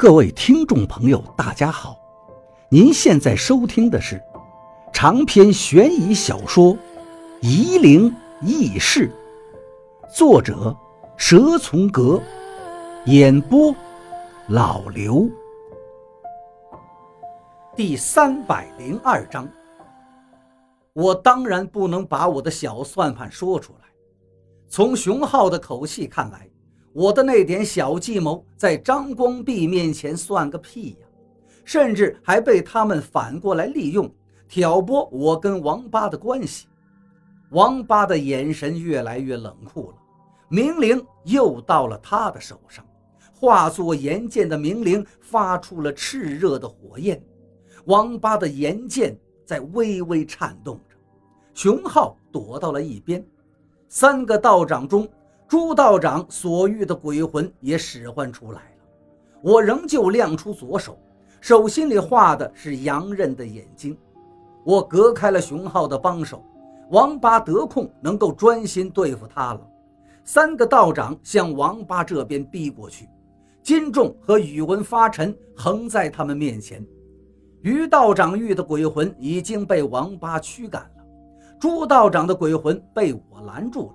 各位听众朋友，大家好！您现在收听的是长篇悬疑小说《夷陵轶事》，作者蛇从阁，演播老刘。第三百零二章，我当然不能把我的小算盘说出来。从熊浩的口气看来。我的那点小计谋，在张光弼面前算个屁呀！甚至还被他们反过来利用，挑拨我跟王八的关系。王八的眼神越来越冷酷了，明灵又到了他的手上，化作岩剑的明灵发出了炽热的火焰，王八的岩剑在微微颤动着。熊浩躲到了一边，三个道长中。朱道长所遇的鬼魂也使唤出来了，我仍旧亮出左手，手心里画的是洋人的眼睛。我隔开了熊浩的帮手，王八得空能够专心对付他了。三个道长向王八这边逼过去，金仲和宇文发沉横在他们面前。于道长遇的鬼魂已经被王八驱赶了，朱道长的鬼魂被我拦住了。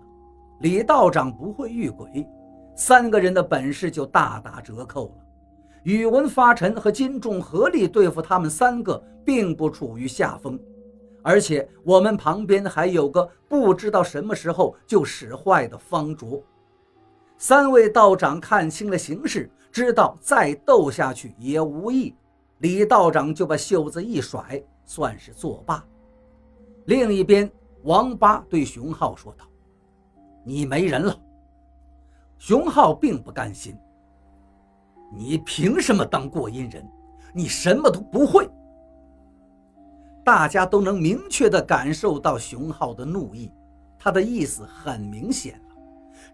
李道长不会遇鬼，三个人的本事就大打折扣了。宇文发沉和金仲合力对付他们三个，并不处于下风，而且我们旁边还有个不知道什么时候就使坏的方卓。三位道长看清了形势，知道再斗下去也无益，李道长就把袖子一甩，算是作罢。另一边，王八对熊浩说道。你没人了，熊浩并不甘心。你凭什么当过阴人？你什么都不会。大家都能明确地感受到熊浩的怒意，他的意思很明显了：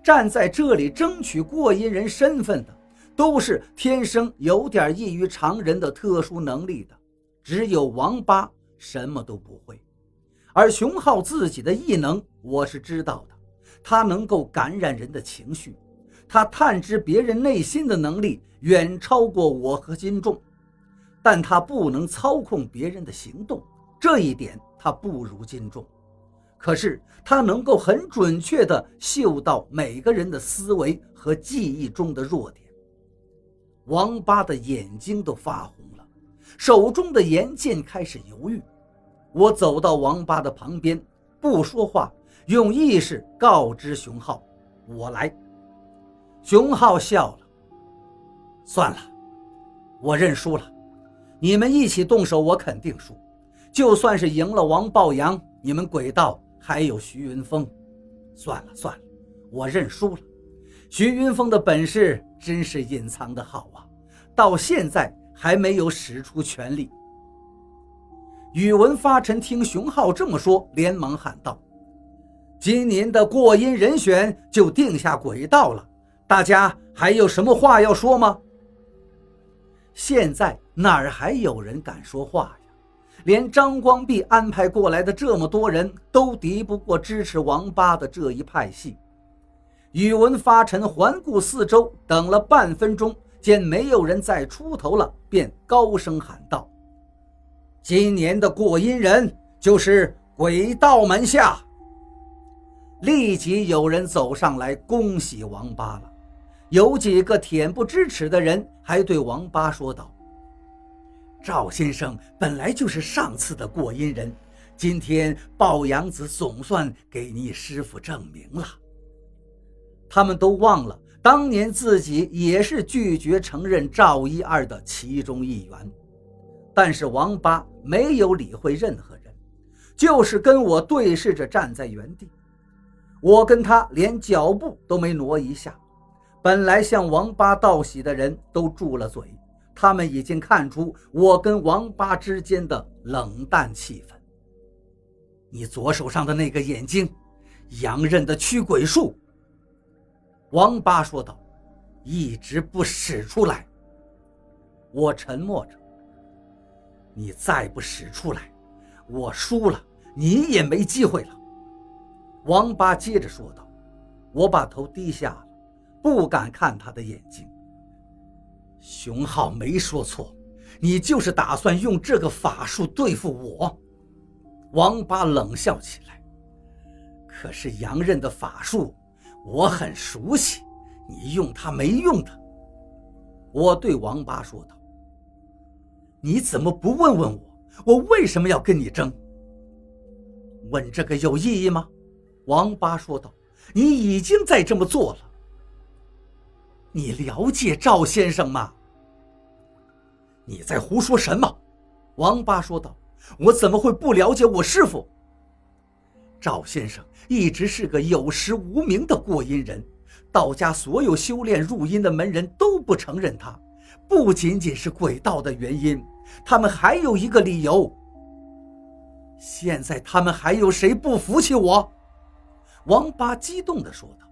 站在这里争取过阴人身份的，都是天生有点异于常人的特殊能力的，只有王八什么都不会。而熊浩自己的异能，我是知道的。他能够感染人的情绪，他探知别人内心的能力远超过我和金仲，但他不能操控别人的行动，这一点他不如金仲。可是他能够很准确地嗅到每个人的思维和记忆中的弱点。王八的眼睛都发红了，手中的岩剑开始犹豫。我走到王八的旁边，不说话。用意识告知熊浩：“我来。”熊浩笑了：“算了，我认输了。你们一起动手，我肯定输。就算是赢了王抱阳，你们鬼道还有徐云峰。算了算了，我认输了。徐云峰的本事真是隐藏的好啊，到现在还没有使出全力。”宇文发臣听熊浩这么说，连忙喊道。今年的过阴人选就定下轨道了，大家还有什么话要说吗？现在哪儿还有人敢说话呀？连张光弼安排过来的这么多人都敌不过支持王八的这一派系。宇文发臣环顾四周，等了半分钟，见没有人再出头了，便高声喊道：“今年的过阴人就是鬼道门下。”立即有人走上来恭喜王八了，有几个恬不知耻的人还对王八说道：“赵先生本来就是上次的过阴人，今天鲍阳子总算给你师傅证明了。”他们都忘了当年自己也是拒绝承认赵一二的其中一员，但是王八没有理会任何人，就是跟我对视着站在原地。我跟他连脚步都没挪一下，本来向王八道喜的人都住了嘴，他们已经看出我跟王八之间的冷淡气氛。你左手上的那个眼睛，洋人的驱鬼术。王八说道：“一直不使出来。”我沉默着。你再不使出来，我输了，你也没机会了。王八接着说道：“我把头低下了，不敢看他的眼睛。熊浩没说错，你就是打算用这个法术对付我。王八冷笑起来。可是洋人的法术，我很熟悉，你用它没用的。我对王八说道：“你怎么不问问我，我为什么要跟你争？问这个有意义吗？”王八说道：“你已经在这么做了。你了解赵先生吗？”你在胡说什么？王八说道：“我怎么会不了解我师傅？赵先生一直是个有实无名的过阴人，道家所有修炼入阴的门人都不承认他。不仅仅是鬼道的原因，他们还有一个理由。现在他们还有谁不服气我？”王八激动地说道：“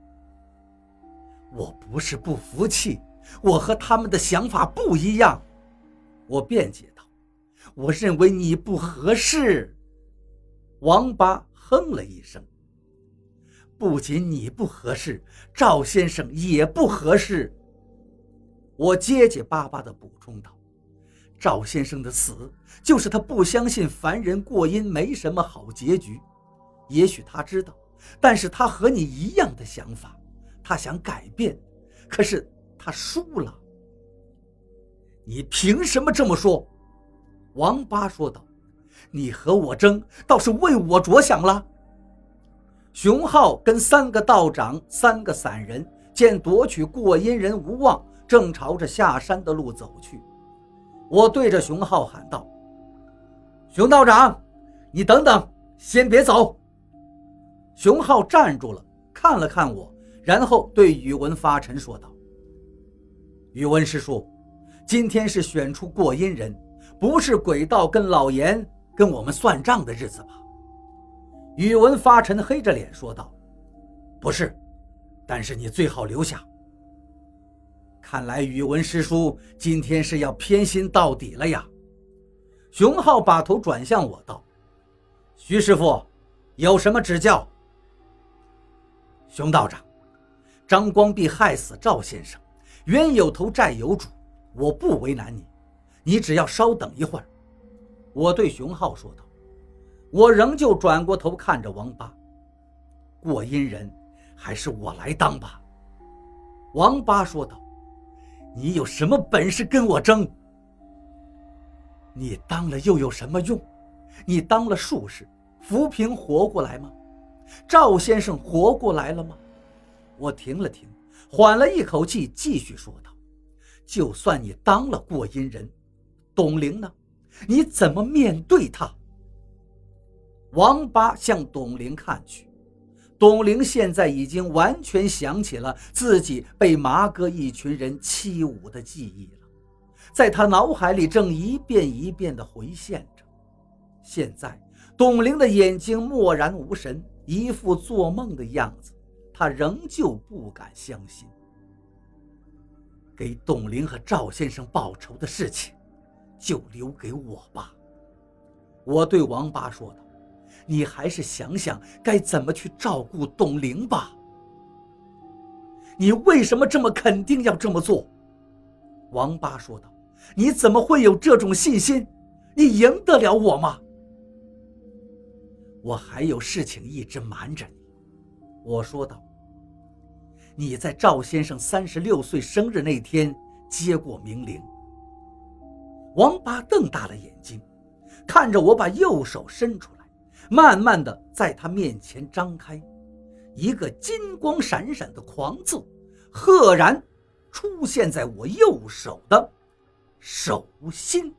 我不是不服气，我和他们的想法不一样。”我辩解道：“我认为你不合适。”王八哼了一声：“不仅你不合适，赵先生也不合适。”我结结巴巴地补充道：“赵先生的死，就是他不相信凡人过阴没什么好结局。也许他知道，但是他和你一样的想法，他想改变，可是他输了。”你凭什么这么说？王八说道：“你和我争，倒是为我着想了。”熊浩跟三个道长、三个散人见夺取过阴人无望，正朝着下山的路走去。我对着熊浩喊道：“熊道长，你等等，先别走。”熊浩站住了，看了看我，然后对宇文发沉说道：“宇文师叔。”今天是选出过阴人，不是鬼道跟老严跟我们算账的日子吧？宇文发沉黑着脸说道：“不是，但是你最好留下。看来宇文师叔今天是要偏心到底了呀。”熊浩把头转向我道：“徐师傅，有什么指教？”熊道长，张光弼害死赵先生，冤有头债有主。我不为难你，你只要稍等一会儿。”我对熊浩说道。我仍旧转过头看着王八，过阴人还是我来当吧。”王八说道。“你有什么本事跟我争？你当了又有什么用？你当了术士，扶贫活过来吗？赵先生活过来了吗？”我停了停，缓了一口气，继续说道。就算你当了过阴人，董玲呢？你怎么面对他？王八向董玲看去，董玲现在已经完全想起了自己被麻哥一群人欺侮的记忆了，在他脑海里正一遍一遍地回现着。现在，董玲的眼睛漠然无神，一副做梦的样子，他仍旧不敢相信。给董玲和赵先生报仇的事情，就留给我吧。我对王八说道：“你还是想想该怎么去照顾董玲吧。”你为什么这么肯定要这么做？王八说道：“你怎么会有这种信心？你赢得了我吗？”我还有事情一直瞒着你。我说道。你在赵先生三十六岁生日那天接过明灵。王八瞪大了眼睛，看着我把右手伸出来，慢慢的在他面前张开，一个金光闪闪的“狂”字，赫然出现在我右手的手心。